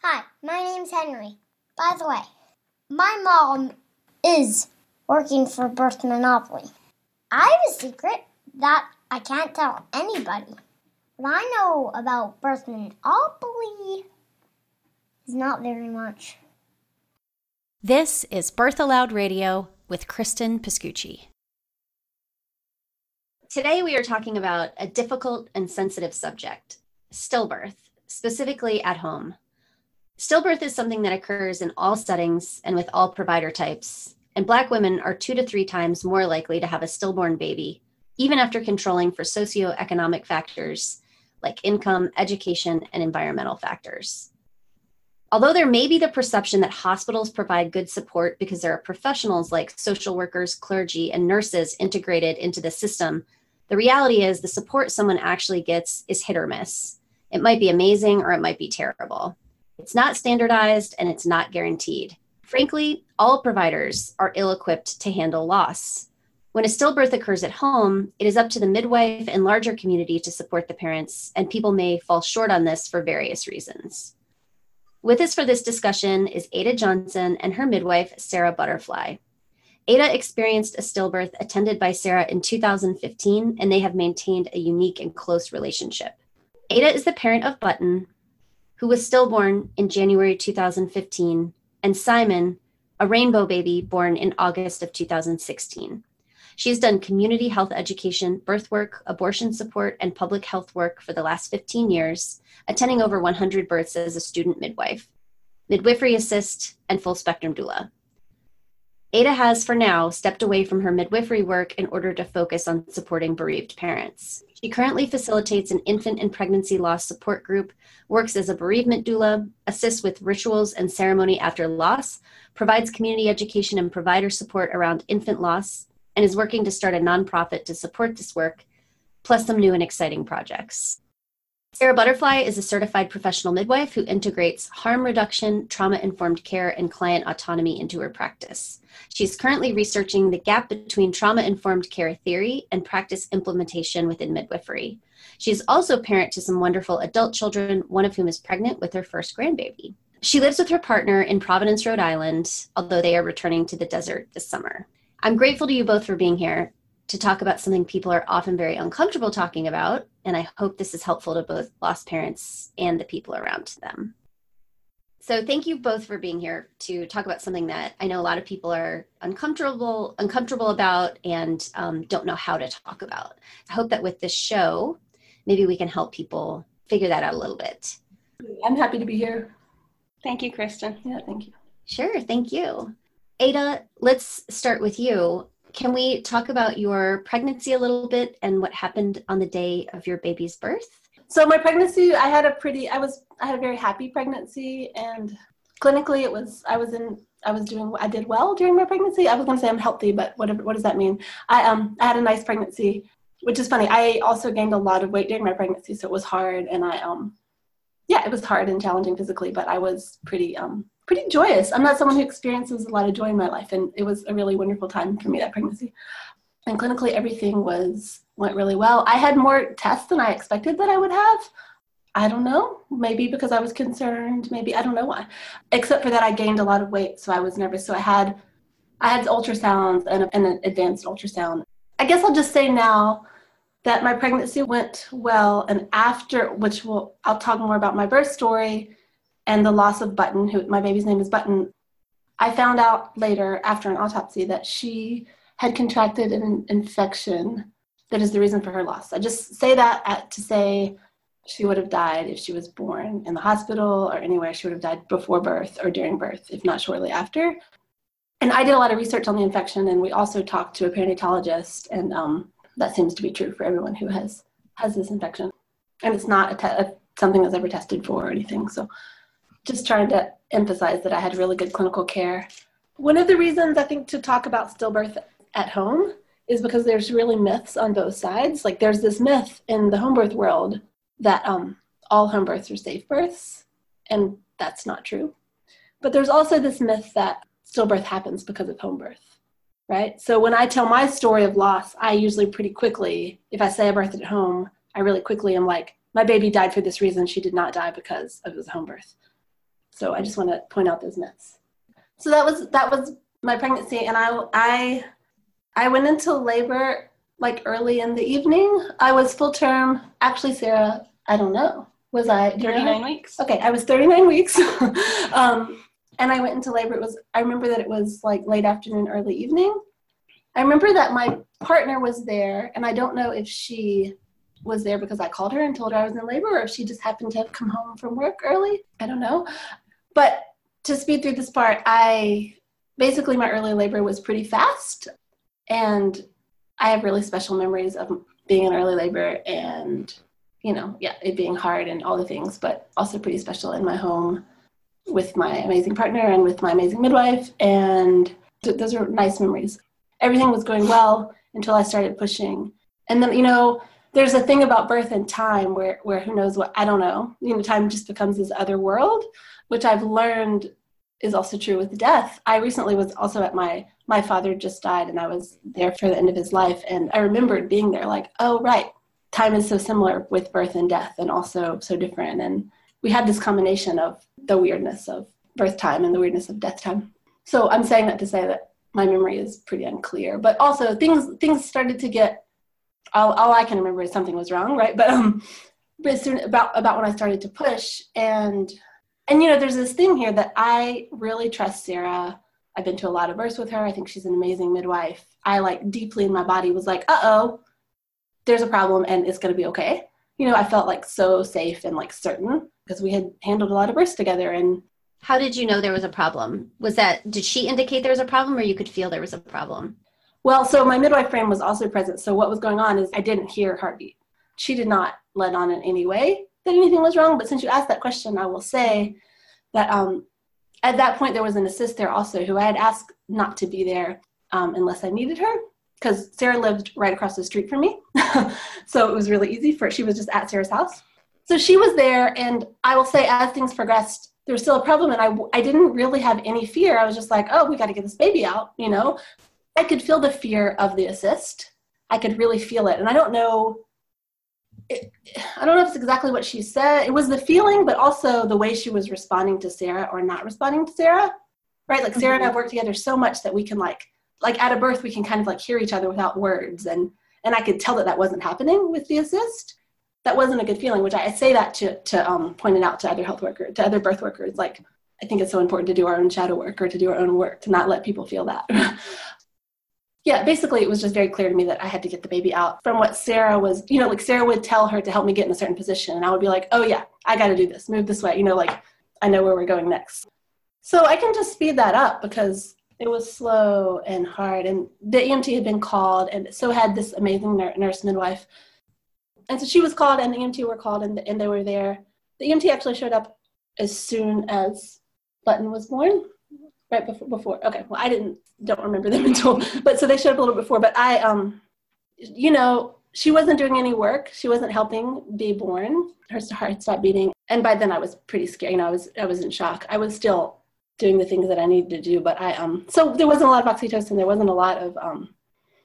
Hi, my name's Henry. By the way, my mom is working for Birth Monopoly. I have a secret that I can't tell anybody. What I know about Birth Monopoly is not very much. This is Birth Allowed Radio with Cristen Pascucci. Today, we are talking about a difficult and sensitive subject stillbirth, specifically at home. Stillbirth is something that occurs in all settings and with all provider types, and Black women are two to three times more likely to have a stillborn baby, even after controlling for socioeconomic factors like income, education, and environmental factors. Although there may be the perception that hospitals provide good support because there are professionals like social workers, clergy, and nurses integrated into the system, the reality is the support someone actually gets is hit or miss. It might be amazing or it might be terrible. It's not standardized and it's not guaranteed. Frankly, all providers are ill equipped to handle loss. When a stillbirth occurs at home, it is up to the midwife and larger community to support the parents, and people may fall short on this for various reasons. With us for this discussion is Ada Johnson and her midwife, Sarah Butterfly. Ada experienced a stillbirth attended by Sarah in 2015, and they have maintained a unique and close relationship. Ada is the parent of Button, who was stillborn in January 2015, and Simon, a rainbow baby born in August of 2016. She has done community health education, birth work, abortion support, and public health work for the last 15 years, attending over 100 births as a student midwife, midwifery assist, and full spectrum doula. Ada has, for now, stepped away from her midwifery work in order to focus on supporting bereaved parents. She currently facilitates an infant and pregnancy loss support group, works as a bereavement doula, assists with rituals and ceremony after loss, provides community education and provider support around infant loss, and is working to start a nonprofit to support this work, plus some new and exciting projects. Sarah Butterfly is a certified professional midwife who integrates harm reduction, trauma informed care, and client autonomy into her practice. She's currently researching the gap between trauma informed care theory and practice implementation within midwifery. She is also parent to some wonderful adult children, one of whom is pregnant with her first grandbaby. She lives with her partner in Providence, Rhode Island, although they are returning to the desert this summer. I'm grateful to you both for being here to talk about something people are often very uncomfortable talking about. And I hope this is helpful to both lost parents and the people around them. So thank you both for being here to talk about something that I know a lot of people are uncomfortable uncomfortable about and um, don't know how to talk about. I hope that with this show, maybe we can help people figure that out a little bit. I'm happy to be here. Thank you, Cristen. Yeah, thank you. Sure, thank you. Ada, let's start with you. Can we talk about your pregnancy a little bit and what happened on the day of your baby's birth? So my pregnancy, I had a pretty, I was, I had a very happy pregnancy, and clinically, it was, I was in, I was doing, I did well during my pregnancy. I was going to say I'm healthy, but whatever, what does that mean? I um, I had a nice pregnancy, which is funny. I also gained a lot of weight during my pregnancy, so it was hard, and I um, yeah, it was hard and challenging physically, but I was pretty um pretty joyous. I'm not someone who experiences a lot of joy in my life, and it was a really wonderful time for me that pregnancy. And clinically, everything was went really well. I had more tests than I expected that I would have. I don't know. Maybe because I was concerned. Maybe I don't know why. Except for that, I gained a lot of weight, so I was nervous. So I had I had ultrasounds and, and an advanced ultrasound. I guess I'll just say now that my pregnancy went well, and after which will I'll talk more about my birth story and the loss of Button, who my baby's name is Button, I found out later after an autopsy that she had contracted an infection that is the reason for her loss. I just say that at, to say she would have died if she was born in the hospital or anywhere. She would have died before birth or during birth, if not shortly after. And I did a lot of research on the infection, and we also talked to a perinatologist, and um, that seems to be true for everyone who has has this infection. And it's not a te- something that's ever tested for or anything. So just trying to emphasize that I had really good clinical care. One of the reasons I think to talk about stillbirth at home is because there's really myths on both sides. Like there's this myth in the home birth world that um, all home births are safe births, and that's not true. But there's also this myth that stillbirth happens because of home birth, right? So when I tell my story of loss, I usually pretty quickly, if I say I birthed at home, I really quickly am like, my baby died for this reason. She did not die because of his home birth So I just want to point out those myths. So that was that was my pregnancy, and I I I went into labor like early in the evening. I was full term. Actually, Sarah, I don't know. Was I 39 weeks? Okay, I was 39 weeks. um, and I went into labor. It was I remember that it was like late afternoon, early evening. I remember that my partner was there, and I don't know if she was there because I called her and told her I was in labor, or if she just happened to have come home from work early. I don't know. But to speed through this part, I basically my early labor was pretty fast, and I have really special memories of being in early labor and you know, yeah, it being hard and all the things, but also pretty special in my home with my amazing partner and with my amazing midwife. And th- those are nice memories. Everything was going well until I started pushing. And then, you know, there's a thing about birth and time where, where who knows what, I don't know, you know, time just becomes this other world, which I've learned is also true with death. I recently was also at my, my father just died and I was there for the end of his life. And I remembered being there like, oh, right, time is so similar with birth and death and also so different. And we had this combination of the weirdness of birth time and the weirdness of death time. So I'm saying that to say that my memory is pretty unclear, but also things things started to get. All, all I can remember is something was wrong, right? But um, but soon about about when I started to push and and you know there's this thing here that I really trust Sarah. I've been to a lot of births with her. I think she's an amazing midwife. I like deeply in my body was like, uh oh, there's a problem and it's to be okay. You know, I felt like so safe and like certain because we had handled a lot of births together and how did you know there was a problem was that did she indicate there was a problem or you could feel there was a problem well so my midwife friend was also present. So what was going on is i didn't hear heartbeat. She did not let on in any way that anything was wrong. But since you asked that question i will say that um, at that point there was an assist there also who i had asked not to be there um, unless i needed her because sarah lived right across the street from me. So it was really easy for she was just at sarah's house. So she was there, and I will say, as things progressed, there was still a problem, and I, I didn't really have any fear. I was just like, oh, we got to get this baby out, you know? I could feel the fear of the assist. I could really feel it. And I don't know, it, I don't know if it's exactly what she said. It was the feeling, but also the way she was responding to Sarah or not responding to Sarah, right? Like Sarah mm-hmm. and I've worked together so much that we can like, like at a birth, we can kind of like hear each other without words. And, and I could tell that that wasn't happening with the assist that wasn't a good feeling which i, I say that to, to um, point it out to other health workers to other birth workers like i think it's so important to do our own shadow work or to do our own work to not let people feel that yeah basically it was just very clear to me that i had to get the baby out from what sarah was you know like sarah would tell her to help me get in a certain position and i would be like oh yeah i got to do this. Move this way. You know like i know where we're going next. So i can just speed that up because it was slow and hard and the emt had been called and so had this amazing nurse midwife. And so she was called and the EMT were called and, and they were there. The EMT actually showed up as soon as Button was born, right before, before. Okay, well, I didn't, don't remember them until, but so they showed up a little before, but I, um, you know, she wasn't doing any work. She wasn't helping be born. Her heart stopped beating. And by then I was pretty scared. You know, I was, I was in shock. I was still doing the things that I needed to do, but I, um, so there wasn't a lot of oxytocin. There wasn't a lot of, um,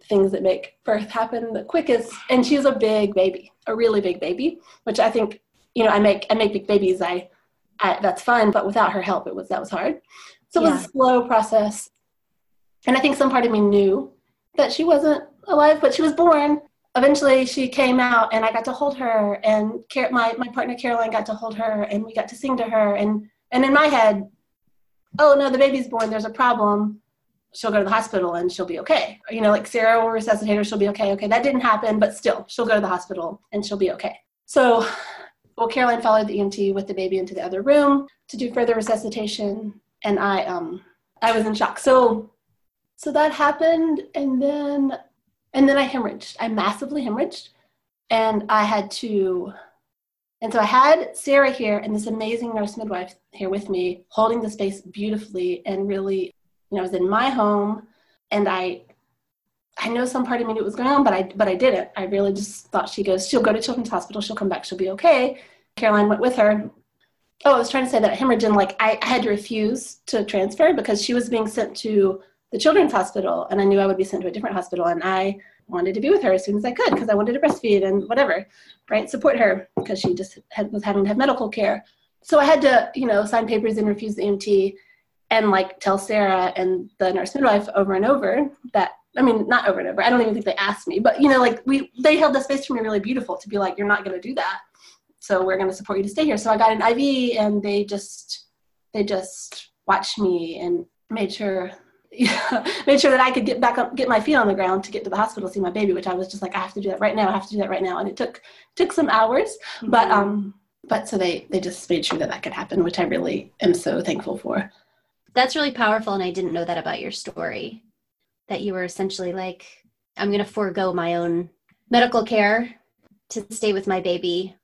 things that make birth happen the quickest. And she's a big baby, a really big baby, which I think, you know, I make I make big babies. I, I that's fine, but without her help, it was that was hard. So it was yeah. a slow process. And I think some part of me knew that she wasn't alive, but she was born. Eventually, she came out, and I got to hold her, and my my partner Caroline got to hold her, and we got to sing to her, and and in my head, oh no, the baby's born. There's a problem she'll go to the hospital and she'll be okay. You know, like Sarah will resuscitate her, she'll be okay. Okay, that didn't happen, but still, she'll go to the hospital and she'll be okay. So, well, Caroline followed the EMT with the baby into the other room to do further resuscitation, and I, um, I was in shock. So, so that happened, and then, and then I hemorrhaged. I massively hemorrhaged, and I had to. And so I had Sarah here and this amazing nurse midwife here with me, holding the space beautifully and really you know, I was in my home and I I know some part of me knew what was going on, but I but I didn't. I really just thought she goes, she'll go to Children's Hospital, she'll come back, she'll be okay. Caroline went with her. Oh, I was trying to say that hemorrhaging, like I, I had to refuse to transfer because she was being sent to the Children's Hospital, and I knew I would be sent to a different hospital, and I wanted to be with her as soon as I could because I wanted to breastfeed and whatever, right? Support her because she just had, was having to have medical care. so I had to, you know, sign papers and refuse the EMT and like tell Sarah and the nurse midwife over and over that I mean, not over and over. I don't even think they asked me, but you know, like we they held the space for me really beautiful to be like, you're not going to do that, so we're going to support you to stay here. So I got an IV, and they just they just watched me and made sure yeah, made sure that I could get back up, get my feet on the ground to get to the hospital see my baby, which I was just like, I have to do that right now. I have to do that right now, and it took took some hours, mm-hmm. but um, but so they they just made sure that that could happen, which I really am so thankful for. That's really powerful, and I didn't know that about your story. That you were essentially like, I'm going to forego my own medical care to stay with my baby.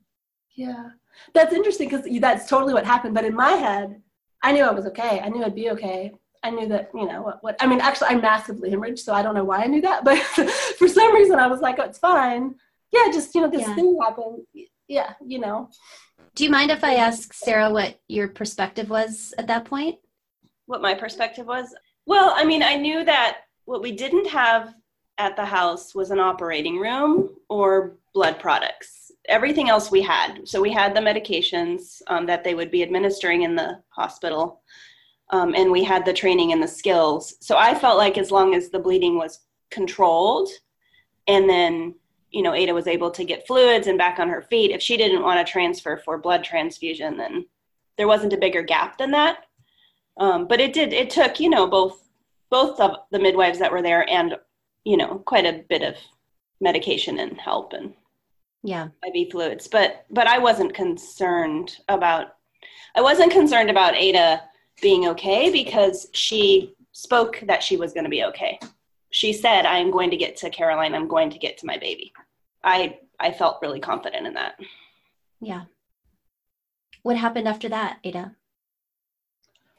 Yeah, that's interesting because that's totally what happened. But in my head, I knew I was okay. I knew I'd be okay. I knew that, you know, what, what I mean, actually, I'm massively hemorrhaged, so I don't know why I knew that, but for some reason I was like, oh, it's fine. Yeah, just, you know, this yeah. thing happened. Yeah, you know. Do you mind if I ask Sarah what your perspective was at that point? What my perspective was? Well, I mean, I knew that what we didn't have at the house was an operating room or blood products. Everything else we had. So we had the medications um, that they would be administering in the hospital um, and we had the training and the skills. So I felt like as long as the bleeding was controlled, and then you know Ada was able to get fluids and back on her feet, if she didn't want to transfer for blood transfusion, then there wasn't a bigger gap than that. Um, but it did. It took you know both both of the midwives that were there and you know quite a bit of medication and help and yeah IV fluids. But but I wasn't concerned about I wasn't concerned about Ada being okay because she spoke that she was going to be okay. She said, "I am going to get to Caroline. I'm going to get to my baby." I I felt really confident in that. Yeah. What happened after that, Ada?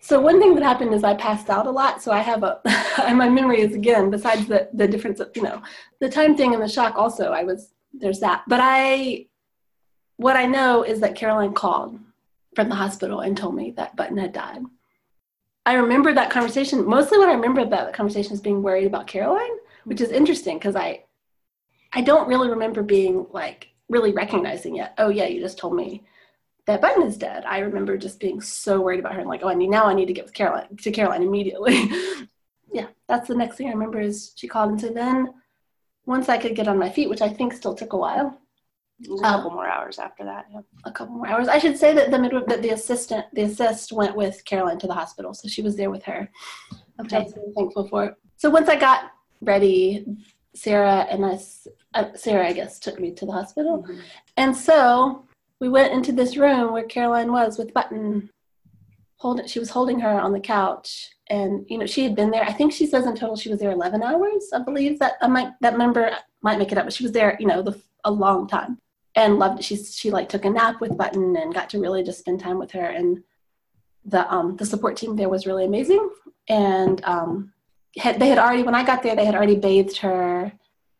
So one thing that happened is I passed out a lot. So I have a my memory is again besides the the difference of you know the time thing and the shock. Also, I was there's that. But I what I know is that Caroline called from the hospital and told me that Button had died. I remember that conversation. Mostly, what I remember about the conversation is being worried about Caroline, which is interesting because I, I don't really remember being like really recognizing it. Oh yeah, you just told me that Button is dead. I remember just being so worried about her and like, oh, I need now I need to get with Caroline to Caroline immediately. yeah, that's the next thing I remember is she called and so then once I could get on my feet, which I think still took a while, a couple more hours after that. Yeah. A couple more hours. I should say that the midwife, that the assistant, the assist went with Caroline to the hospital, so she was there with her. Okay. I was really thankful for. So once I got ready, Sarah and us, uh, Sarah, I guess, took me to the hospital, mm-hmm. and so we went into this room where Caroline was with Button. Holding, she was holding her on the couch, and you know she had been there. I think she says in total she was there 11 hours. I believe that I might that member might make it up, but she was there, you know, the, a long time and loved it. She she like took a nap with Button and got to really just spend time with her. And the um the support team there was really amazing. And um had, they had already when I got there they had already bathed her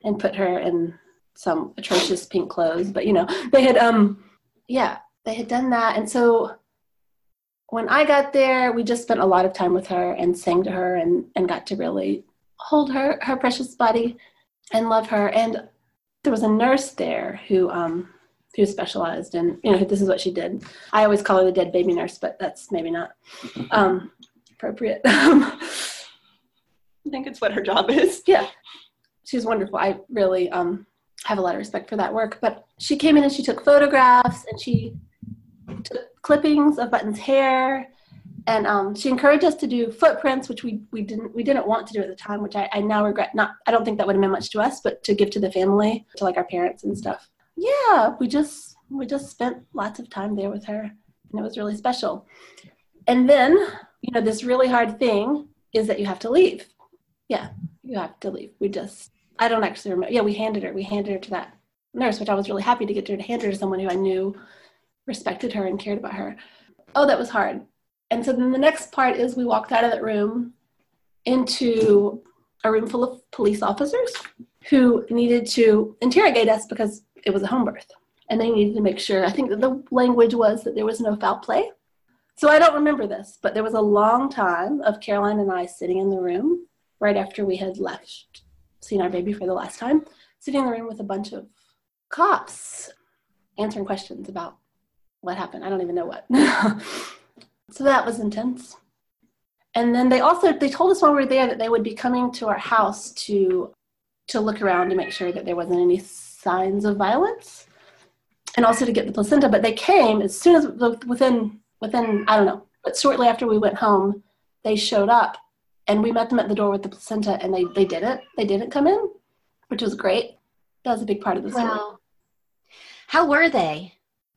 and put her in some atrocious pink clothes. But you know they had um yeah they had done that. And so when I got there, we just spent a lot of time with her and sang to her and and got to really hold her her precious body and love her. And there was a nurse there who um, who specialized in you know this is what she did. I always call her the dead baby nurse, but that's maybe not um, appropriate. I think it's what her job is. Yeah, she's wonderful. I really um, have a lot of respect for that work. But she came in and she took photographs and she clippings of Button's hair and um, she encouraged us to do footprints, which we, we didn't we didn't want to do at the time, which I, I now regret. Not I don't think that would have meant much to us, but to give to the family, to like our parents and stuff. Yeah, we just we just spent lots of time there with her, and it was really special. And then you know this really hard thing is that you have to leave. Yeah, you have to leave. We just I don't actually remember. Yeah, we handed her we handed her to that nurse, which I was really happy to get her to hand her to someone who I knew respected her and cared about her. Oh, that was hard and so then the next part is we walked out of that room into a room full of police officers who needed to interrogate us because it was a home birth. And they needed to make sure, I think that the language was that there was no foul play. So I don't remember this, but there was a long time of Caroline and I sitting in the room right after we had left, seen our baby for the last time, sitting in the room with a bunch of cops answering questions about what happened. I don't even know what. so that was intense. And then they also they told us while we were there that they would be coming to our house to to look around to make sure that there wasn't any signs of violence and also to get the placenta but they came as soon as within within i don't know but shortly after we went home they showed up and we met them at the door with the placenta and they they didn't they didn't come in which was great that was a big part of the story wow. how were they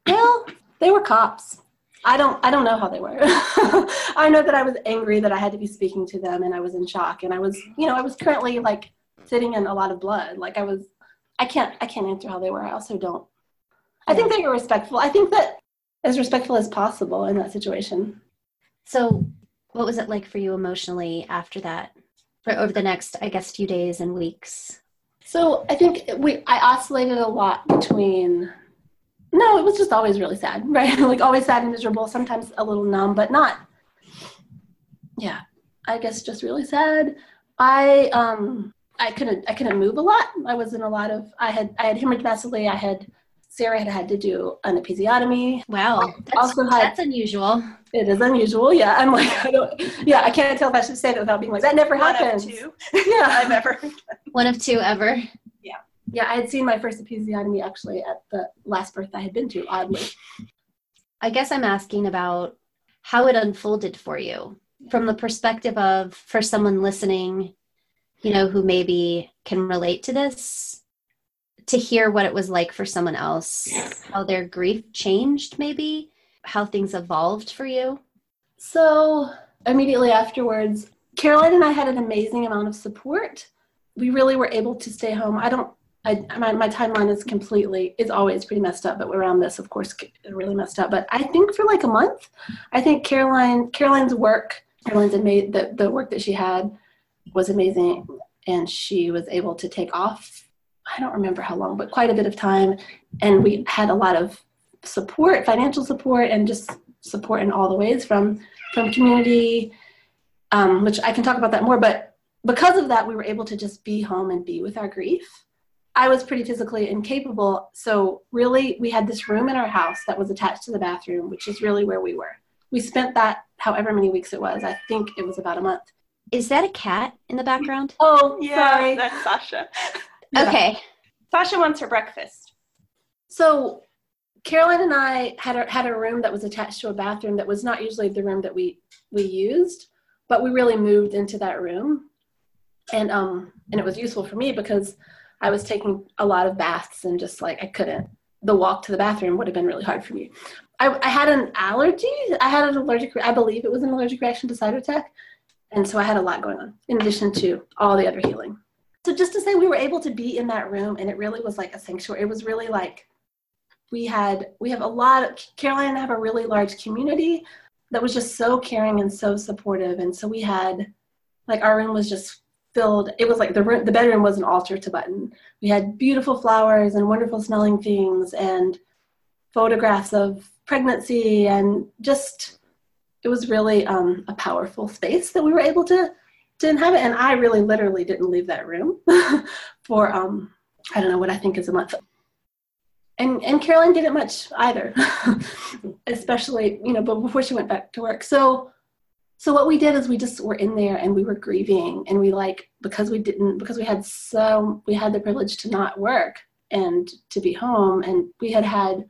well they were cops i don't i don't know how they were i know that i was angry that i had to be speaking to them and i was in shock and i was you know i was currently like sitting in a lot of blood like i was i can't i can't answer how they were i also don't I think they were respectful. I think that as respectful as possible in that situation. So, what was it like for you emotionally after that, or over the next, I guess, few days and weeks? So, I think we I oscillated a lot between. No, it was just always really sad, right? like always sad and miserable. Sometimes a little numb, but not. Yeah, I guess just really sad. I um I couldn't I couldn't move a lot. I was in a lot of I had I had hemorrhage massively. I had Sarah had had to do an episiotomy. Wow, that's, also had, that's unusual. It is unusual. Yeah, I'm like, I don't. Yeah, I can't tell if I should say that without being like that. Never One two. yeah, I've ever. One of two ever. Yeah. I had seen my first episiotomy actually at the last birth I had been to. Oddly. I guess I'm asking about how it unfolded for you from the perspective of for someone listening, you know, who maybe can relate to this to hear what it was like for someone else, how their grief changed, maybe how things evolved for you. So, immediately afterwards, Caroline and I had an amazing amount of support. We really were able to stay home. I don't, I, my, my timeline is completely, is always pretty messed up, but around this, of course, really messed up. But I think for like a month, I think Caroline, Caroline's work, Caroline's made the, the work that she had was amazing. And she was able to take off I don't remember how long, but quite a bit of time. And we had a lot of support, financial support, and just support in all the ways from from community, um, which I can talk about that more. But because of that, we were able to just be home and be with our grief. I was pretty physically incapable, so really, we had this room in our house that was attached to the bathroom, which is really where we were. We spent that however many weeks it was. I think it was about a month. Is that a cat in the background? Oh, yeah, sorry. that's Sasha. Yeah. Okay. Sasha wants her breakfast. So Caroline and I had a, had a room that was attached to a bathroom that was not usually the room that we we used, but we really moved into that room, and um and it was useful for me because I was taking a lot of baths and just like I couldn't. The walk to the bathroom would have been really hard for me. I, I had an allergy. I had an allergic. I believe it was an allergic reaction to Cytotec, and so I had a lot going on in addition to all the other healing so just to say we were able to be in that room and it really was like a sanctuary it was really like we had we have a lot of caroline and I have a really large community that was just so caring and so supportive and so we had like our room was just filled it was like the room the bedroom was an altar to button we had beautiful flowers and wonderful smelling things and photographs of pregnancy and just it was really um, a powerful space that we were able to didn't have it. And I really literally didn't leave that room for, um, I don't know what I think is a month. And, and Caroline didn't much either, especially, you know, but before she went back to work. So, so what we did is we just were in there and we were grieving and we like, because we didn't, because we had so, we had the privilege to not work and to be home and we had had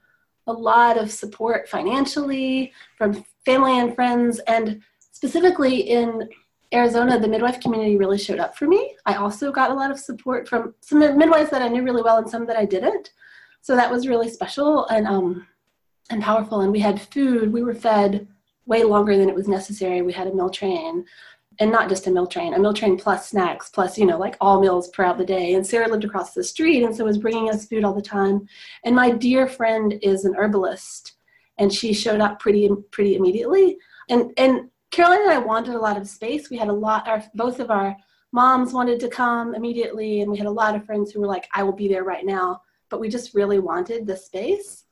a lot of support financially from family and friends and specifically in Arizona, the midwife community really showed up for me. I also got a lot of support from some midwives that I knew really well and some that I didn't. So that was really special and um, and powerful. And we had food. We were fed way longer than it was necessary. We had a meal train, and not just a meal train, a meal train plus snacks, plus you know like all meals throughout the day. And Sarah lived across the street, and so was bringing us food all the time. And my dear friend is an herbalist, and she showed up pretty pretty immediately. And and Caroline and I wanted a lot of space. We had a lot, our, both of our moms wanted to come immediately, and we had a lot of friends who were like, I will be there right now. But we just really wanted the space.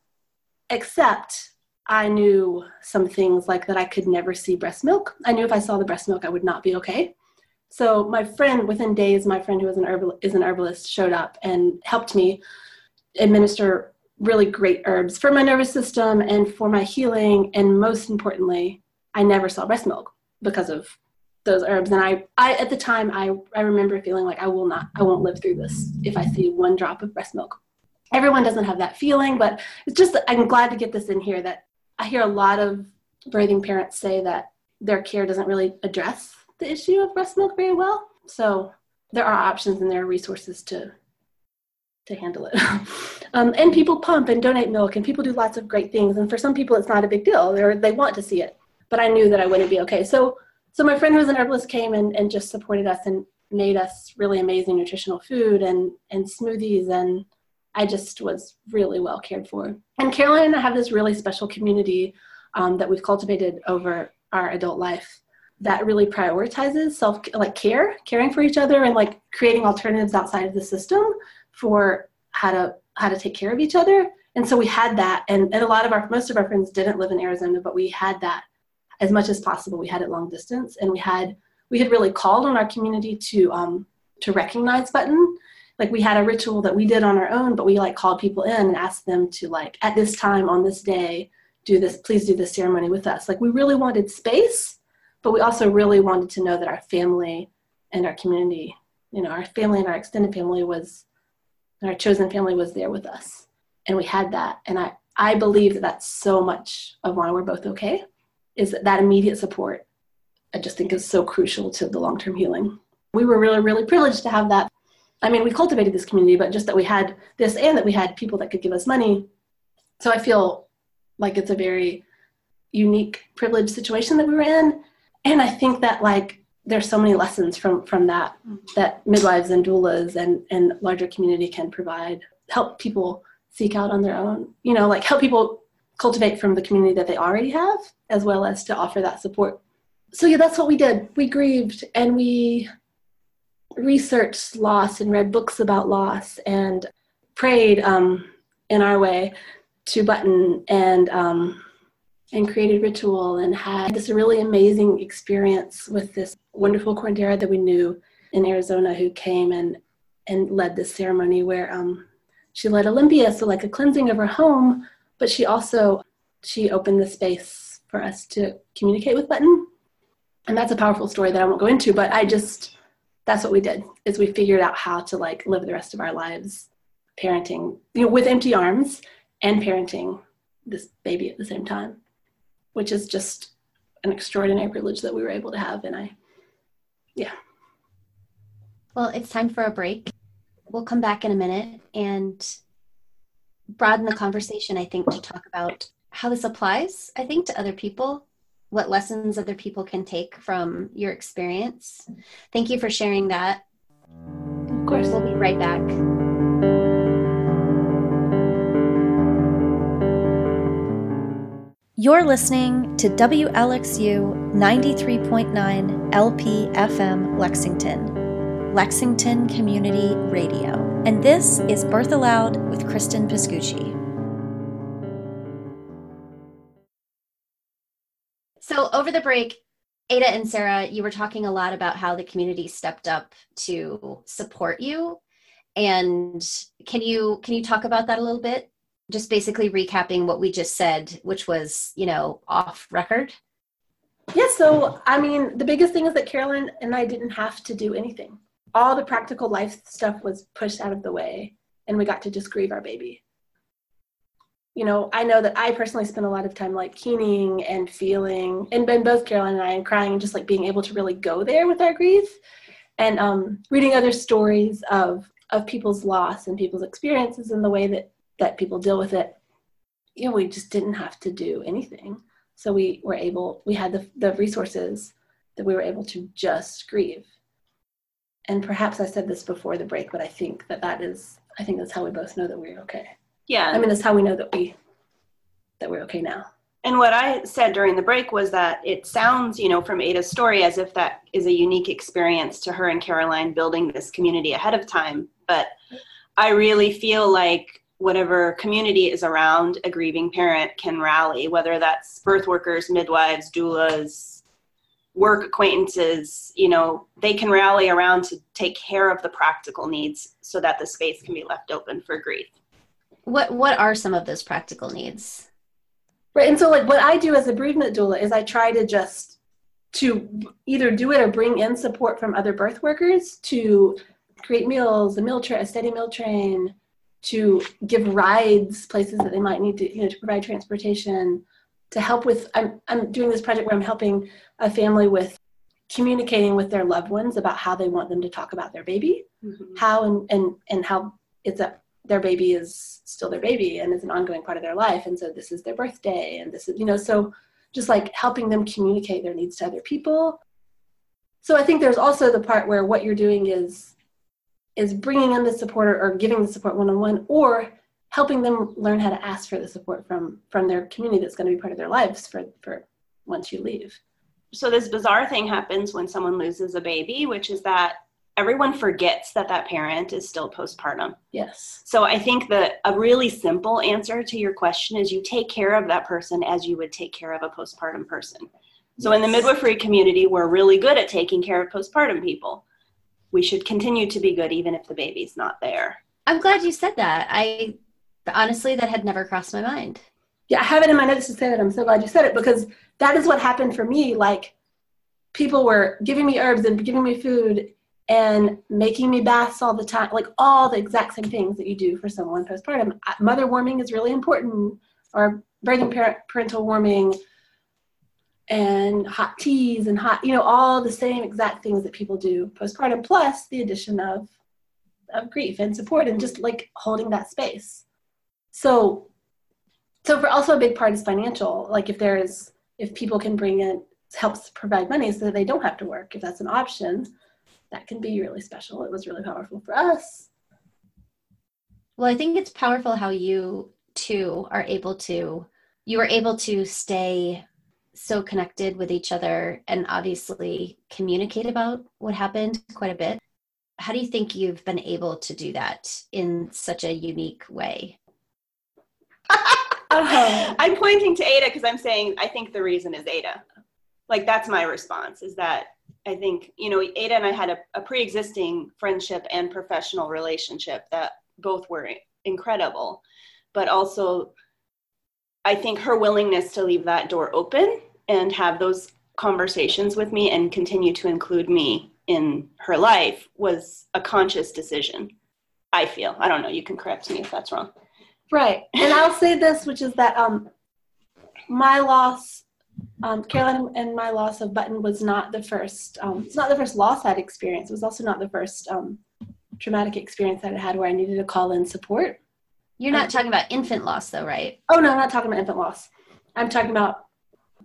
Except I knew some things like that I could never see breast milk. I knew if I saw the breast milk, I would not be okay. So my friend, within days, my friend who was an herbal, is an herbalist, showed up and helped me administer really great herbs for my nervous system and for my healing. And most importantly, I never saw breast milk because of those herbs. And I, I at the time, I, I remember feeling like I will not, I won't live through this if I see one drop of breast milk. Everyone doesn't have that feeling, but it's just, I'm glad to get this in here that I hear a lot of birthing parents say that their care doesn't really address the issue of breast milk very well. So there are options and there are resources to to handle it. um, and people pump and donate milk, and people do lots of great things. And for some people, it's not a big deal. They they want to see it, but I knew that I wouldn't be okay. So so my friend who was an herbalist came and, and just supported us and made us really amazing nutritional food and and smoothies and I just was really well cared for. And Caroline and I have this really special community um, that we've cultivated over our adult life that really prioritizes self like care caring for each other and like creating alternatives outside of the system for how to how to take care of each other and so we had that and, and a lot of our most of our friends didn't live in arizona but we had that as much as possible we had it long distance and we had we had really called on our community to um to recognize button like we had a ritual that we did on our own but we like called people in and asked them to like at this time on this day do this please do this ceremony with us. Like we really wanted space but we also really wanted to know that our family and our community you know our family and our extended family was our chosen family was there with us and we had that. And i i believe that that's so much of why we're both okay is that, that immediate support i just think is so crucial to the long-term healing. We were really really privileged to have that i mean we cultivated this community but just that we had this and that we had people that could give us money. So i feel like it's a very unique privileged situation that we were in. And i think that like there's so many lessons from from that that midwives and doulas and and larger community can provide help people seek out on their own you know like help people cultivate from the community that they already have as well as to offer that support. So yeah that's what we did. We grieved and we researched loss and read books about loss and prayed um, in our way to button and um, and created ritual and had this really amazing experience with this wonderful curandera that we knew in Arizona who came and and led this ceremony where um, she led a limpia, so like a cleansing of her home, but she also she opened the space for us to communicate with Button. And that's a powerful story that I won't go into, but I just that's what we did is we figured out how to like live the rest of our lives parenting, you know, with empty arms and parenting this baby at the same time which is just an extraordinary privilege that we were able to have. And I, yeah. Well, it's time for a break. We'll come back in a minute and broaden the conversation, I think, to talk about how this applies, I think, to other people, what lessons other people can take from your experience. Thank you for sharing that. Of course, we'll be right back. You're listening to WLXU 93.9 LP FM Lexington, Lexington Community Radio. And this is Birth Allowed with Cristen Pascucci. So, over the break, Ada and Sarah, you were talking a lot about how the community stepped up to support you. And can you can you talk about that a little bit? just basically recapping what we just said, which was, you know, off record? Yeah, so I mean, the biggest thing is that Caroline and I didn't have to do anything. All the practical life stuff was pushed out of the way, and we got to just grieve our baby. You know, I know that I personally spent a lot of time like keening and feeling, and been both Caroline and I, and crying, and just like being able to really go there with our grief, and um, reading other stories of of people's loss and people's experiences and the way that that people deal with it. You know we just didn't have to do anything. So we were able we had the, the resources that we were able to just grieve. And perhaps i said this before the break but i think that that is i think that's how we both know that we're okay yeah. I mean that's how we know that we that we're okay now. And what i said during the break was that it sounds you know from ada's story as if that is a unique experience to her and caroline building this community ahead of time. But i really feel like whatever community is around a grieving parent can rally, whether that's birth workers, midwives, doulas, work acquaintances, you know, they can rally around to take care of the practical needs so that the space can be left open for grief. What what are some of those practical needs? Right. And so like what I do as a bereavement doula is I try to just to either do it or bring in support from other birth workers to create meals, a meal train, a steady meal train, to give rides places that they might need to, you know, to provide transportation, to help with I'm I'm doing this project where I'm helping a family with communicating with their loved ones about how they want them to talk about their baby, Mhm. how and and and how it's a their baby is still their baby and is an ongoing part of their life. And so this is their birthday and this is you know so just like helping them communicate their needs to other people. So i think there's also the part where what you're doing is is bringing in the support or, or giving the support one-on-one or helping them learn how to ask for the support from from their community that's going to be part of their lives for for once you leave. So this bizarre thing happens when someone loses a baby, which is that everyone forgets that that parent is still postpartum. yes So I think that a really simple answer to your question is you take care of that person as you would take care of a postpartum person. So in the midwifery community, we're really good at taking care of postpartum people. We should continue to be good even if the baby's not there. I'm glad you said that. I honestly that had never crossed my mind. Yeah, I have it in my notes to say that. I'm so glad you said it because that is what happened for me. Like, people were giving me herbs and giving me food and making me baths all the time, like all the exact same things that you do for someone postpartum. Mother warming is really important, or birthing parent, parental warming, and hot teas and hot, you know, all the same exact things that people do postpartum, plus the addition of of grief and support and just like holding that space. So so for also a big part is financial like if there's if people can bring in helps provide money so that they don't have to work if that's an option that can be really special it was really powerful for us Well, I think it's powerful how you two are able to you are able to stay so connected with each other and obviously communicate about what happened quite a bit. How do you think you've been able to do that in such a unique way? uh-huh. I'm pointing to Ada because I'm saying I think the reason is Ada. Like that's my response is that I think, you know, Ada and I had a, a pre existing friendship and professional relationship that both were incredible. But also, I think her willingness to leave that door open and have those conversations with me and continue to include me in her life was a conscious decision. I feel. I don't know. You can correct me if that's wrong. right and i'll say this which is that um my loss um, Caroline and my loss of Button was not the first. Um, it's not the first loss I'd experienced. It was also not the first um, traumatic experience that I had where I needed to call in support. You're not talking about infant loss though, right? Oh no, I'm not talking about infant loss. I'm talking about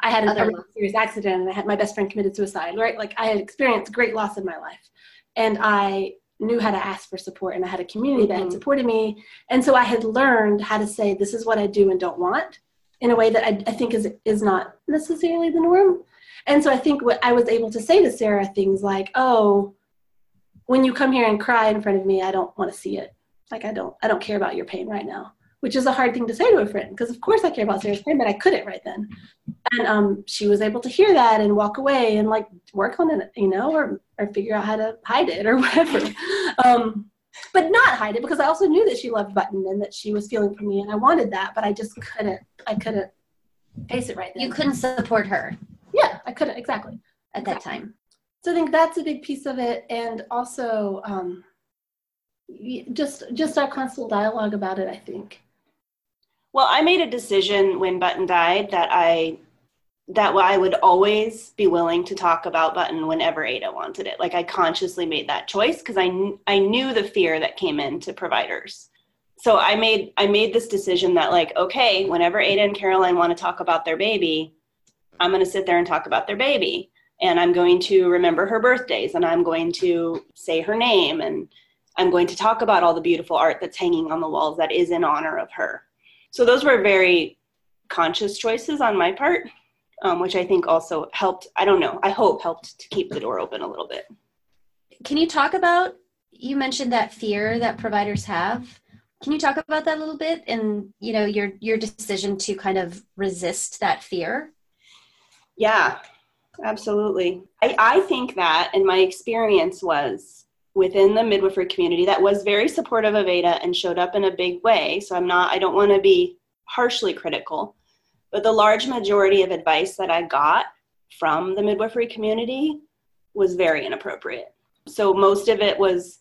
I had a, Other a serious accident and I had my best friend committed suicide. Right, like I had experienced great loss in my life, and I knew how to ask for support, and I had a community that had Mhm. supported me, and so I had learned how to say this is what I do and don't want in a way that I, I think is is not necessarily the norm. And so I think what I was able to say to Sarah things like, "Oh, when you come here and cry in front of me, I don't want to see it. Like I don't I don't care about your pain right now." which is a hard thing to say to a friend because of course I care about Sarah's pain, but I couldn't right then. And um, she was able to hear that and walk away and like work on it, you know, or or figure out how to hide it or whatever. um, but not hide it because I also knew that she loved Button and that she was feeling for me and I wanted that, but I just couldn't I couldn't face it right then. You couldn't support her Yeah, I couldn't exactly. at that time. So I think that's a big piece of it, and also um, just just our constant dialogue about it. I think. Well, I made a decision when Button died that I that I would always be willing to talk about Button whenever Ada wanted it. Like I consciously made that choice because I kn- I knew the fear that came into providers. So I made I made this decision that like okay, whenever Ada and Caroline want to talk about their baby, I'm going to sit there and talk about their baby and I'm going to remember her birthdays and I'm going to say her name and I'm going to talk about all the beautiful art that's hanging on the walls that is in honor of her. So those were very conscious choices on my part, um, which I think also helped. I don't know. I hope helped to keep the door open a little bit. Can you talk about you mentioned that fear that providers have? Can you talk about that a little bit and you know your your decision to kind of resist that fear? Yeah, absolutely. I, I think that, and my experience was within the midwifery community that was very supportive of Ada and showed up in a big way. So I'm not, I don't want to be harshly critical, but the large majority of advice that I got from the midwifery community was very inappropriate. So most of it was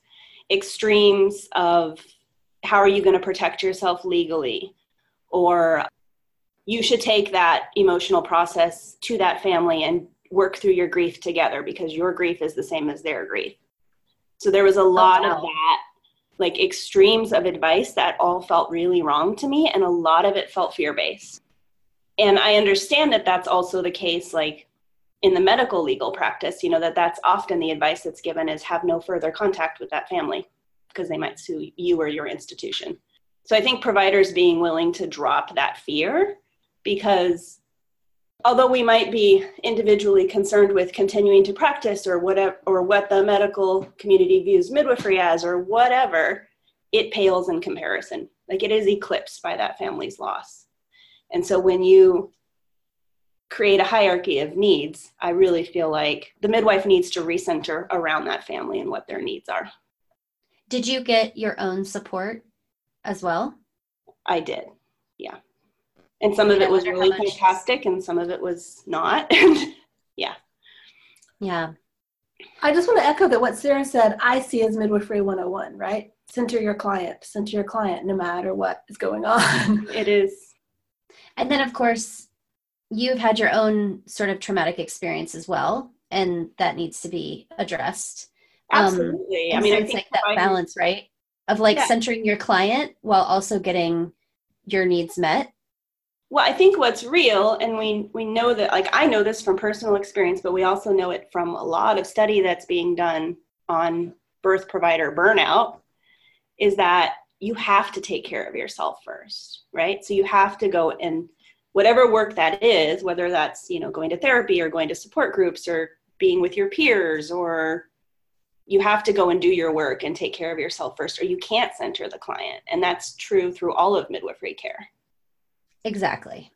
extremes of how are you going to protect yourself legally or you should take that emotional process to that family and work through your grief together because your grief is the same as their grief. So there was a lot oh, wow. of that, like extremes of advice that all felt really wrong to me, and a lot of it felt fear based. And I understand that that's also the case, like in the medical legal practice, you know, that that's often the advice that's given is have no further contact with that family because they might sue you or your institution. So I think providers being willing to drop that fear because although we might be individually concerned with continuing to practice or whatever or what the medical community views midwifery as or whatever it pales in comparison like it is eclipsed by that family's loss and so when you create a hierarchy of needs i really feel like the midwife needs to recenter around that family and what their needs are. Did you get your own support as well? I did yeah. And some of it was really fantastic and some of it was not. Yeah. Yeah. I just want to echo that what sarah said i see as midwifery 101 right? Center your client center your client no matter what is going on. It is and then of course you've had your own sort of traumatic experience as well and that needs to be addressed. Um, absolutely. Um, i mean so it's like that balance right of like yeah. centering your client while also getting your needs met. Well i think what's real and we we know that like i know this from personal experience but we also know it from a lot of study that's being done on birth provider burnout is that you have to take care of yourself first right so you have to go and whatever work that is whether that's you know going to therapy or going to support groups or being with your peers or you have to go and do your work and take care of yourself first or you can't center the client and that's true through all of midwifery care Exactly.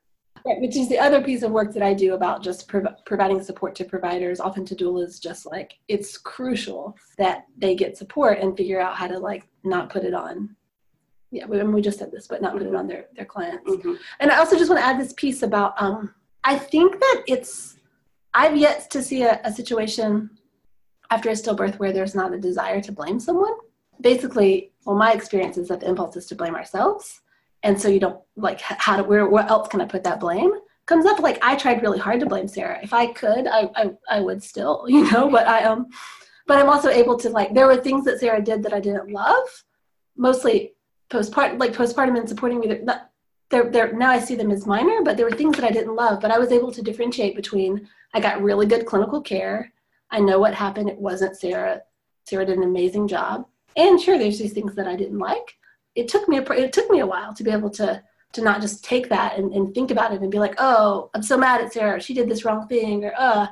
Right, which is the other piece of work that I do about just prov- providing support to providers, often to doulas, just like it's crucial that they get support and figure out how to like not put it on. Yeah, we, we just said this, but not put it on their their clients. Mm-hmm. And I also just want to add this piece about. Um, I think that it's. I've yet to see a, a situation after a stillbirth where there's not a desire to blame someone. Basically, well, my experience is that the impulse is to blame ourselves and so you don't like how to where, where else can i put that blame comes up like i tried really hard to blame sarah if i could i i, I would still you know but i um but i'm also able to like there were things that sarah did that i didn't love mostly postpartum like postpartum and supporting me that they're, they're now i see them as minor but there were things that i didn't love but i was able to differentiate between i got really good clinical care i know what happened it wasn't sarah sarah did an amazing job and sure there's these things that i didn't like it took me a, it took me a while to be able to to not just take that and, and think about it and be like oh i'm so mad at sarah she did this wrong thing or uh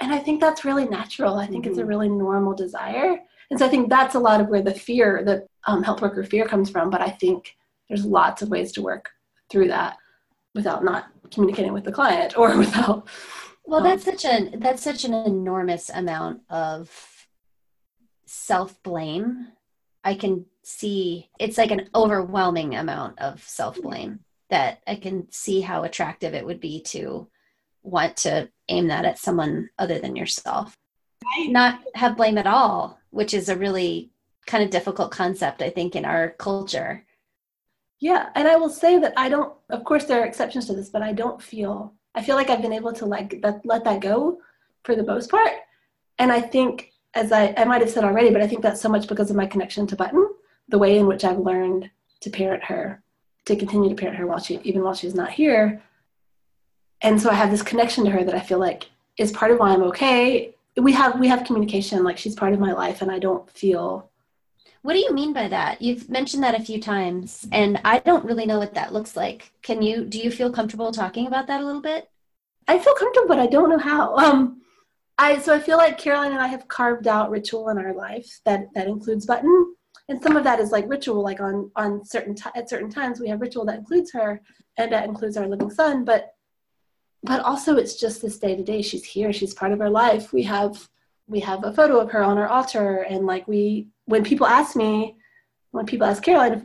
and i think that's really natural i think mm-hmm. it's a mm-hmm. really normal desire and so i think that's a lot of where the fear the um, health worker fear comes from but i think there's lots of ways to work through that without not communicating with the client or without well um, that's such an that's such an enormous amount of self blame i can see it's like an overwhelming amount of self blame that I can see how attractive it would be to want to aim that at someone other than yourself. Right. Not have blame at all, which is a really kind of difficult concept, I think, in our culture. Yeah. And I will say that I don't, of course, there are exceptions to this, but I don't feel, I feel like I've been able to like that, let that go for the most part. And I think, as I, I might have said already, but I think that's so much because of my connection to Button the way in which I've learned to parent her, to continue to parent her while she, even while she's not here. And so I have this connection to her that I feel like is part of why I'm okay. We have we have communication, like she's part of my life, and I don't feel. What do you mean by that? You've mentioned that a few times, and I don't really know what that looks like. Can you? Do you feel comfortable talking about that a little bit? I feel comfortable, but I don't know how. Um, I so I feel like Caroline and I have carved out ritual in our life that that includes button and some of that is like ritual like on on certain t- at certain times we have ritual that includes her and that includes our living son but but also it's just this day to day she's here. She's part of our life. We have we have a photo of her on our altar. And like we when people ask me when people ask caroline if,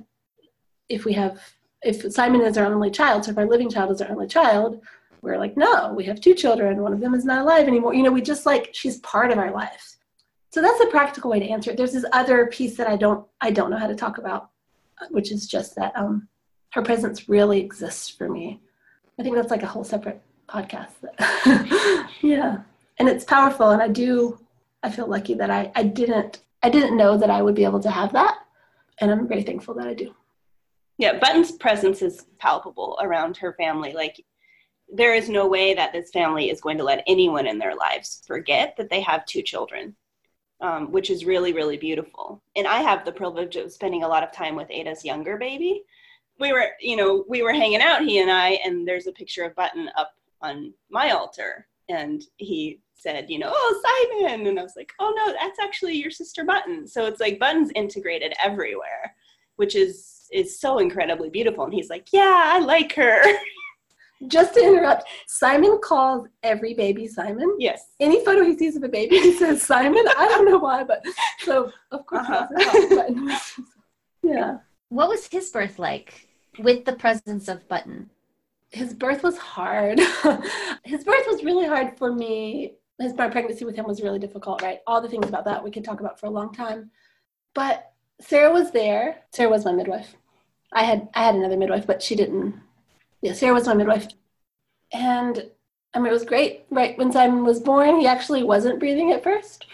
if we have if simon is our only child so if our living child is our only child we're like no we have two children. One of them is not alive anymore. You know we just like she's part of our life. So that's a practical way to answer it. There's this other piece that i don't i don't know how to talk about which is just that um her presence really exists for me. I think that's like a whole separate podcast yeah. And it's powerful and i do i feel lucky that i i didn't i didn't know that i would be able to have that and i'm very thankful that i do. Yeah button's presence is palpable around her family. Like there is no way that this family is going to let anyone in their lives forget that they have two children um, which is really really beautiful. And i have the privilege of spending a lot of time with ada's younger baby. We were you know we were hanging out he and i and there's a picture of button up on my altar and he said, you know, oh, Simon. And I was like, oh, no, that's actually your sister Button. So it's like Button's integrated everywhere, which is is so incredibly beautiful. And he's like, yeah, I like her. Just to interrupt, Simon calls every baby Simon. Yes. Any photo he sees of a baby, he says Simon. I don't know why, but so of course. Uh-huh. yeah. What was his birth like with the presence of Button? His birth was hard. his birth was really hard for me. His my pregnancy with him was really difficult, right? All the things about that we could talk about for a long time. But Sarah was there. Sarah was my midwife. I had I had another midwife, but she didn't. Yeah, Sarah was my midwife. And I mean, it was great. Right when Simon was born, he actually wasn't breathing at first.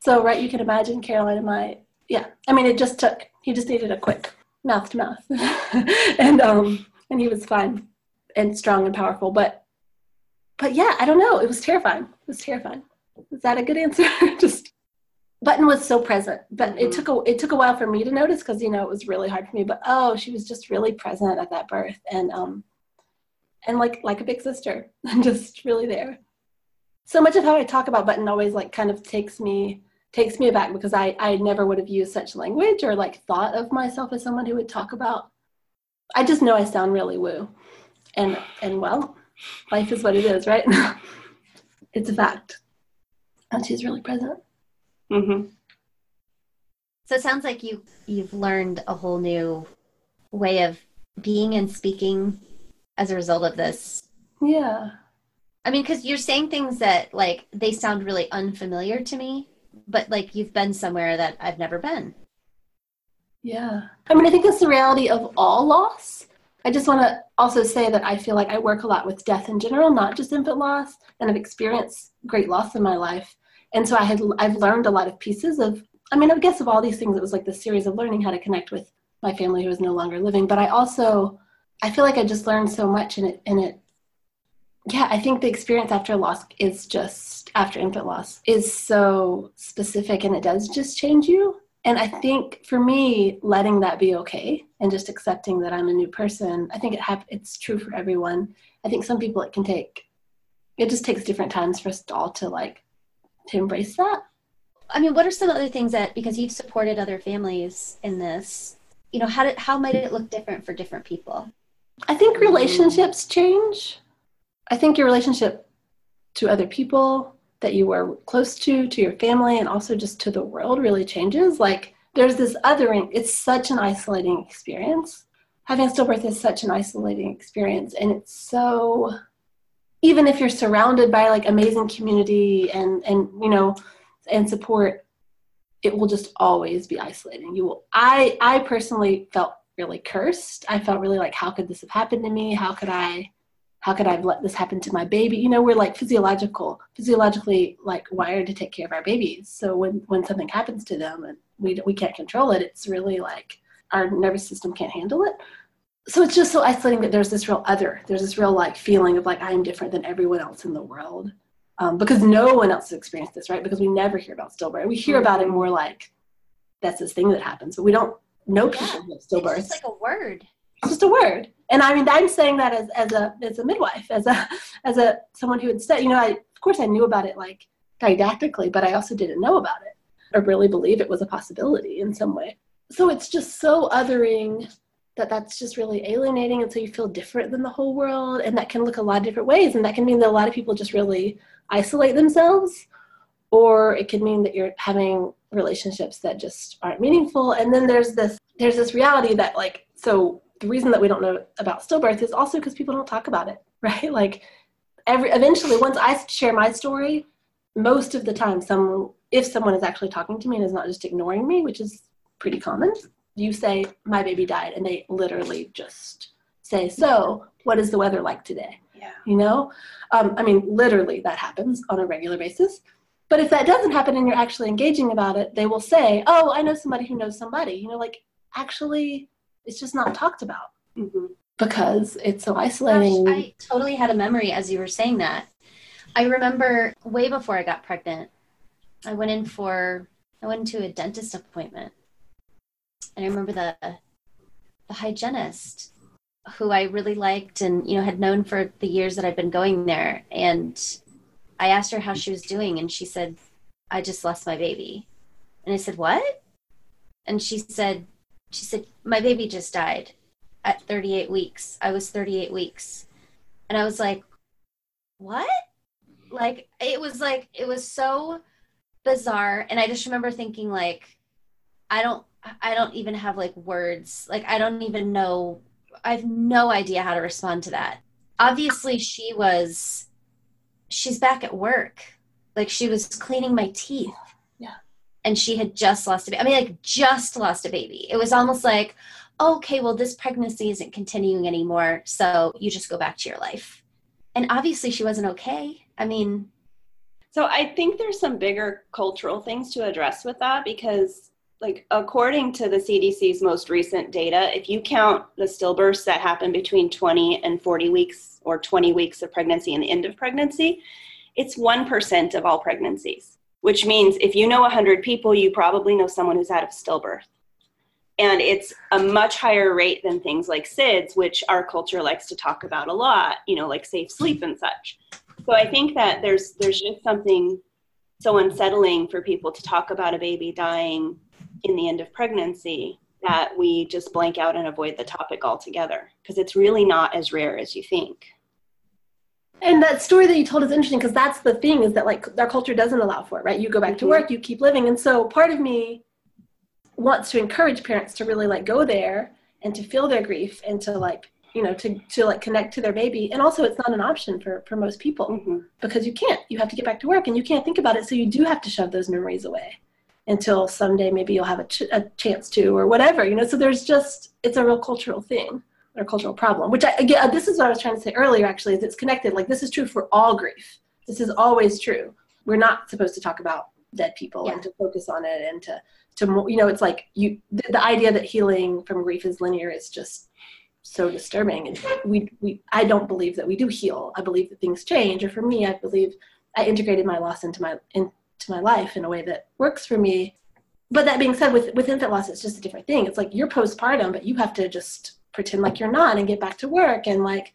So, right, you can imagine Caroline and my, yeah. I mean, it just took. He just needed a quick mouth to mouth, and um, and he was fine and strong and powerful. But but yeah, I don't know. It was terrifying. It was terrifying. Is that a good answer? Just Button was so present, but mm-hmm. it took a it took a while for me to notice because you know it was really hard for me. But oh, she was just really present at that birth, and um, and like like a big sister, and just really there. So much of how I talk about Button always like kind of takes me takes me aback because I I never would have used such language or like thought of myself as someone who would talk about. I just know I sound really woo and and well life is what it is right? It's a fact. And she's really present. Mm-hmm. so it sounds like you you've learned a whole new way of being and speaking as a result of this. Yeah. I mean because you're saying things that like they sound really unfamiliar to me but like you've been somewhere that i've never been. Yeah. I mean i think it's the reality of all loss I just want to also say that I feel like I work a lot with death in general, not just infant loss, and I've experienced great loss in my life. And so I had I've learned a lot of pieces of I mean, I guess of all these things, it was like the series of learning how to connect with my family who is no longer living. But I also I feel like I just learned so much in it in it yeah, I think the experience after loss is just after infant loss is so specific and it does just change you and I think for me, letting that be okay and just accepting that I'm a new person, I think it hap- it's true for everyone. I think some people it can take, it just takes different times for us all to like, to embrace that. I mean, what are some other things that, because you've supported other families in this, you know, how did, how might it look different for different people? I think relationships change. I think your relationship to other people, that you were close to, to your family, and also just to the world really changes. Like there's this othering, it's such an isolating experience. Having a stillbirth is such an isolating experience, and it's so even if you're surrounded by like amazing community and and you know and support it will just always be isolating you will i i personally felt really cursed i felt really like how could this have happened to me how could i how could I have let this happen to my baby? You know, we're like physiological, physiologically like wired to take care of our babies. So when when something happens to them and we we can't control it, it's really like our nervous system can't handle it. So it's just so isolating that there's this real other. There's this real like feeling of like I am different than everyone else in the world. Um, because no one else has experienced this, right? Because we never hear about stillbirth. We hear about it more like that's this thing that happens, but we don't know people yeah, with stillbirth. It's like a word. It's just a word and I mean, I'm saying that as, as a as a midwife, as a as a someone who had said, you know, I of course I knew about it like didactically, but I also didn't know about it or really believe it was a possibility in some way. So it's just so othering that that's just really alienating, and so you feel different than the whole world, and that can look a lot of different ways, and that can mean that a lot of people just really isolate themselves, or it could mean that you're having relationships that just aren't meaningful and then there's this there's this reality that like so the reason that we don't know about stillbirth is also because people don't talk about it right? Like every eventually once i share my story most of the time someone if someone is actually talking to me and is not just ignoring me which is pretty common you say my baby died and they literally just say so what is the weather like today? Yeah. you know? Um, i mean literally that happens on a regular basis. But if that doesn't happen and you're actually engaging about it they will say oh i know somebody who knows somebody you know like actually it's just not talked about Mhm. because it's so Gosh, isolating I totally had a memory as you were saying that. I remember way before I got pregnant, I went in for I went into a dentist appointment, and I remember the the hygienist who I really liked and you know had known for the years that I'd been going there, and I asked her how she was doing, and she said, "I just lost my baby," and I said, "What?" And she said, "She said my baby just died." at 38 weeks. I was 38 weeks. And I was like, what? Like, it was like, it was so bizarre. And I just remember thinking, like, I don't, I don't even have like words. Like, I don't even know, I have no idea how to respond to that. Obviously, she was, she's back at work. Like, she was cleaning my teeth. And she had just lost a baby. I mean, like, just lost a baby. It was almost like, okay, well, this pregnancy isn't continuing anymore. So you just go back to your life. And obviously, she wasn't okay. I mean, So I think there's some bigger cultural things to address with that because like according to the CDC's most recent data, if you count the stillbirths that happen between 20 and 40 weeks or 20 weeks of pregnancy and the end of pregnancy, it's 1% of all pregnancies, which means if you know 100 people, you probably know someone who's had a stillbirth. And it's a much higher rate than things like SIDS, which our culture likes to talk about a lot, you know, like safe sleep and such. So I think that there's there's just something so unsettling for people to talk about a baby dying in the end of pregnancy that we just blank out and avoid the topic altogether because it's really not as rare as you think. And that story that you told is interesting because that's the thing is that like our culture doesn't allow for it, right? You go back to Mhm. work, you keep living. And so part of me wants to encourage parents to really like go there and to feel their grief and to like, you know, to, to like connect to their baby. And also it's not an option for, for most people Mhm. because you can't. You have to get back to work and you can't think about it. So you do have to shove those memories away until someday maybe you'll have a, ch- a chance to or whatever, you know? So there's just, it's a real cultural thing or cultural problem, which I, again, uh, this is what I was trying to say earlier actually, is it's connected. Like this is true for all grief. This is always true. We're not supposed to talk about dead people and to focus on it and to, to, you know, it's like you, the, the idea that healing from grief is linear is just so disturbing. And we, we, I don't believe that we do heal. I believe that things change. Or for me, I believe I integrated my loss into my, into my life in a way that works for me. But that being said, with, with infant loss, it's just a different thing. It's like you're postpartum, but you have to just pretend like you're not and get back to work and like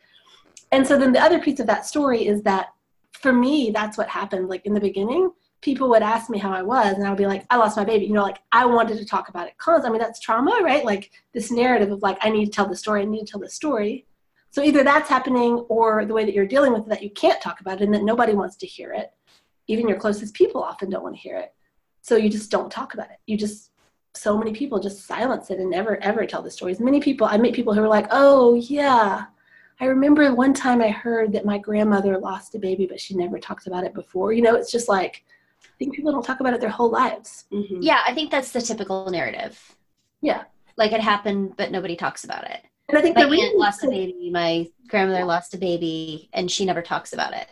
and so then the other piece of that story is that for me that's what happened. Like in the beginning people would ask me how i was and i would be like i lost my baby. You know like i wanted to talk about it cause i mean that's trauma right? Like this narrative of like i need to tell the story i need to tell the story. So either that's happening or the way that you're dealing with it that you can't talk about it and that nobody wants to hear it. Even your closest people often don't want to hear it. So you just don't talk about it. You just so many people just silence it and never ever tell the stories. Many people, I meet people who are like, oh, yeah, I remember one time I heard that my grandmother lost a baby, but she never talked about it before. You know, it's just like, I think people don't talk about it their whole lives. Mhm. yeah, I think that's the typical narrative. Yeah. Like it happened, but nobody talks about it. And I think My the reason, aunt lost a baby, my grandmother lost a baby, and she never talks about it.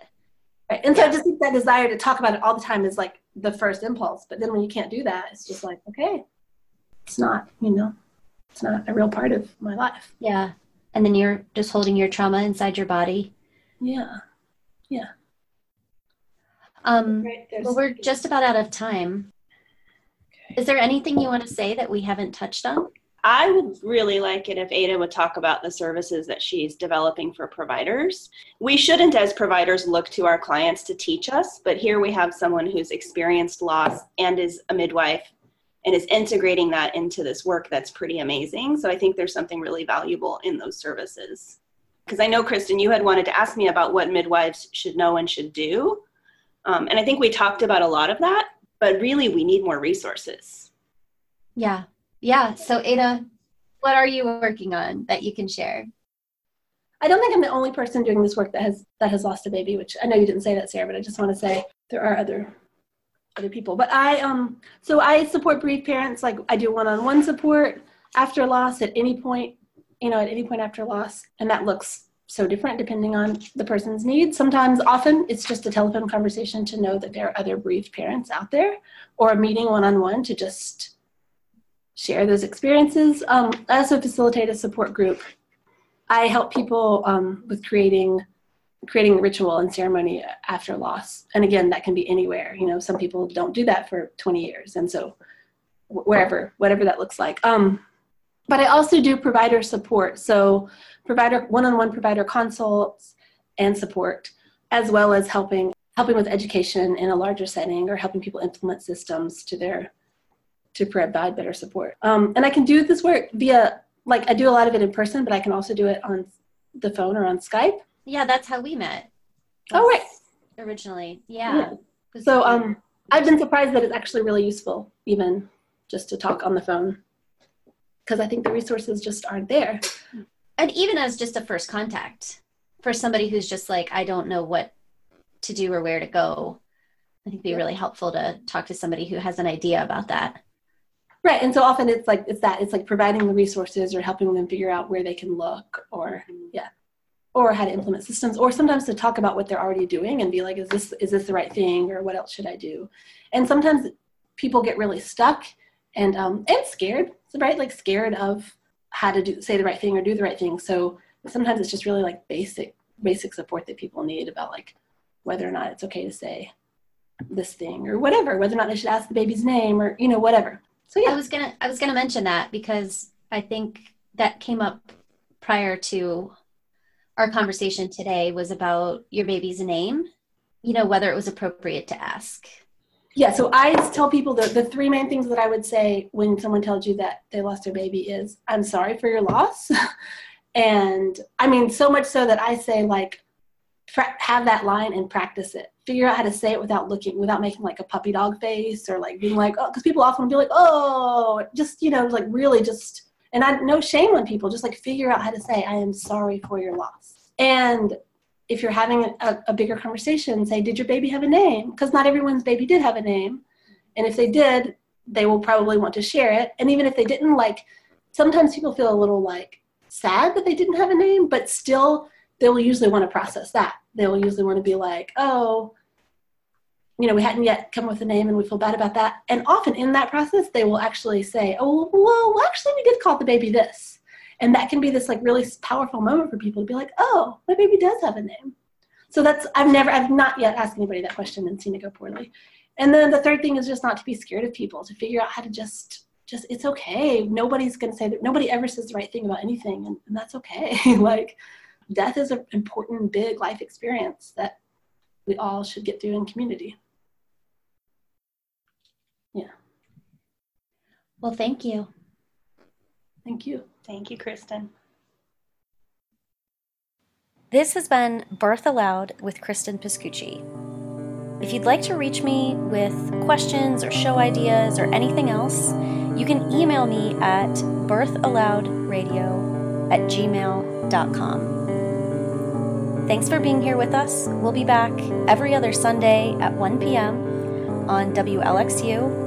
right? and so Yeah. I just think that desire to talk about it all the time is like the first impulse. But then when you can't do that, it's just like, okay, it's not, you know, it's not a real part of my life. Yeah. And then you're just holding your trauma inside your body. Yeah. Yeah. Um, Right. Well, we're just about out of time. Is there anything you want to say that we haven't touched on? I would really like it if Ada would talk about the services that she's developing for providers. We shouldn't, as providers, look to our clients to teach us, but here we have someone who's experienced loss and is a midwife and is integrating that into this work that's pretty amazing. So I think there's something really valuable in those services. Because I know, Cristen, you had wanted to ask me about what midwives should know and should do. Um, and I think we talked about a lot of that, but really we need more resources. Yeah. Yeah. So, Ada, what are you working on that you can share? I don't think I'm the only person doing this work that has that has lost a baby, which I know you didn't say that, Sarah, but I just want to say there are other other people. But I um so I support bereaved parents like I do one-on-one support after loss at any point, you know, at any point after loss, and that looks so different depending on the person's needs. Sometimes, often, it's just a telephone conversation to know that there are other bereaved parents out there, or a meeting one on one to just share those experiences. Um, I also facilitate a support group. I help people um, with creating creating ritual and ceremony after loss. And again, that can be anywhere. You know, some people don't do that for 20 years, and so wherever, whatever that looks like. Um, but I also do provider support. So provider one-on-one provider consults and support, as well as helping helping with education in a larger setting or helping people implement systems to their to provide better support. Um, and I can do this work via like I do a lot of it in person, but I can also do it on the phone or on Skype. Yeah, that's how we met. Oh right. Originally, yeah. yeah. So um, I've been surprised that it's actually really useful, even just to talk on the phone, because I think the resources just aren't there and even as just a first contact for somebody who's just like i don't know what to do or where to go i think it'd be really helpful to talk to somebody who has an idea about that right and so often it's like it's that it's like providing the resources or helping them figure out where they can look or yeah or how to implement systems or sometimes to talk about what they're already doing and be like is this is this the right thing or what else should i do? And sometimes people get really stuck and um and scared right? Like scared of how to do say the right thing or do the right thing. So sometimes it's just really like basic basic support that people need about like whether or not it's okay to say this thing or whatever whether or not they should ask the baby's name or you know whatever. So yeah. I was gonna i was gonna mention that because i think that came up prior to our conversation today was about your baby's name you know whether it was appropriate to ask yeah, so I tell people that the three main things that I would say when someone tells you that they lost their baby is, I'm sorry for your loss. and I mean, so much so that I say, like, have that line and practice it. Figure out how to say it without looking, without making like a puppy dog face or like being like, oh, because people often be like, oh, just, you know, like really just, and I no shame on people, just like figure out how to say, I am sorry for your loss. And if you're having a, a bigger conversation, say, did your baby have a name? Because not everyone's baby did have a name. And if they did, they will probably want to share it. And even if they didn't, like, sometimes people feel a little like sad that they didn't have a name, but still, they will usually want to process that. They will usually want to be like, oh, you know, we hadn't yet come up with a name and we feel bad about that. And often in that process, they will actually say, oh, well, actually, we did call the baby this. And that can be this like really powerful moment for people to be like oh my baby does have a name. So that's i've never i've not yet asked anybody that question and seen it go poorly. And then the third thing is just not to be scared of people to figure out how to just just it's okay. Nobody's going to say that nobody ever says the right thing about anything and, and that's okay. Like death is an important big life experience that we all should get through in community yeah well thank you thank you Thank you, Cristen. This has been Birth Allowed with Cristen Pascucci. If you'd like to reach me with questions or show ideas or anything else, you can email me at birthallowedradio at gmail.com. Thanks for being here with us. We'll be back every other Sunday at 1 p.m. on WLXU.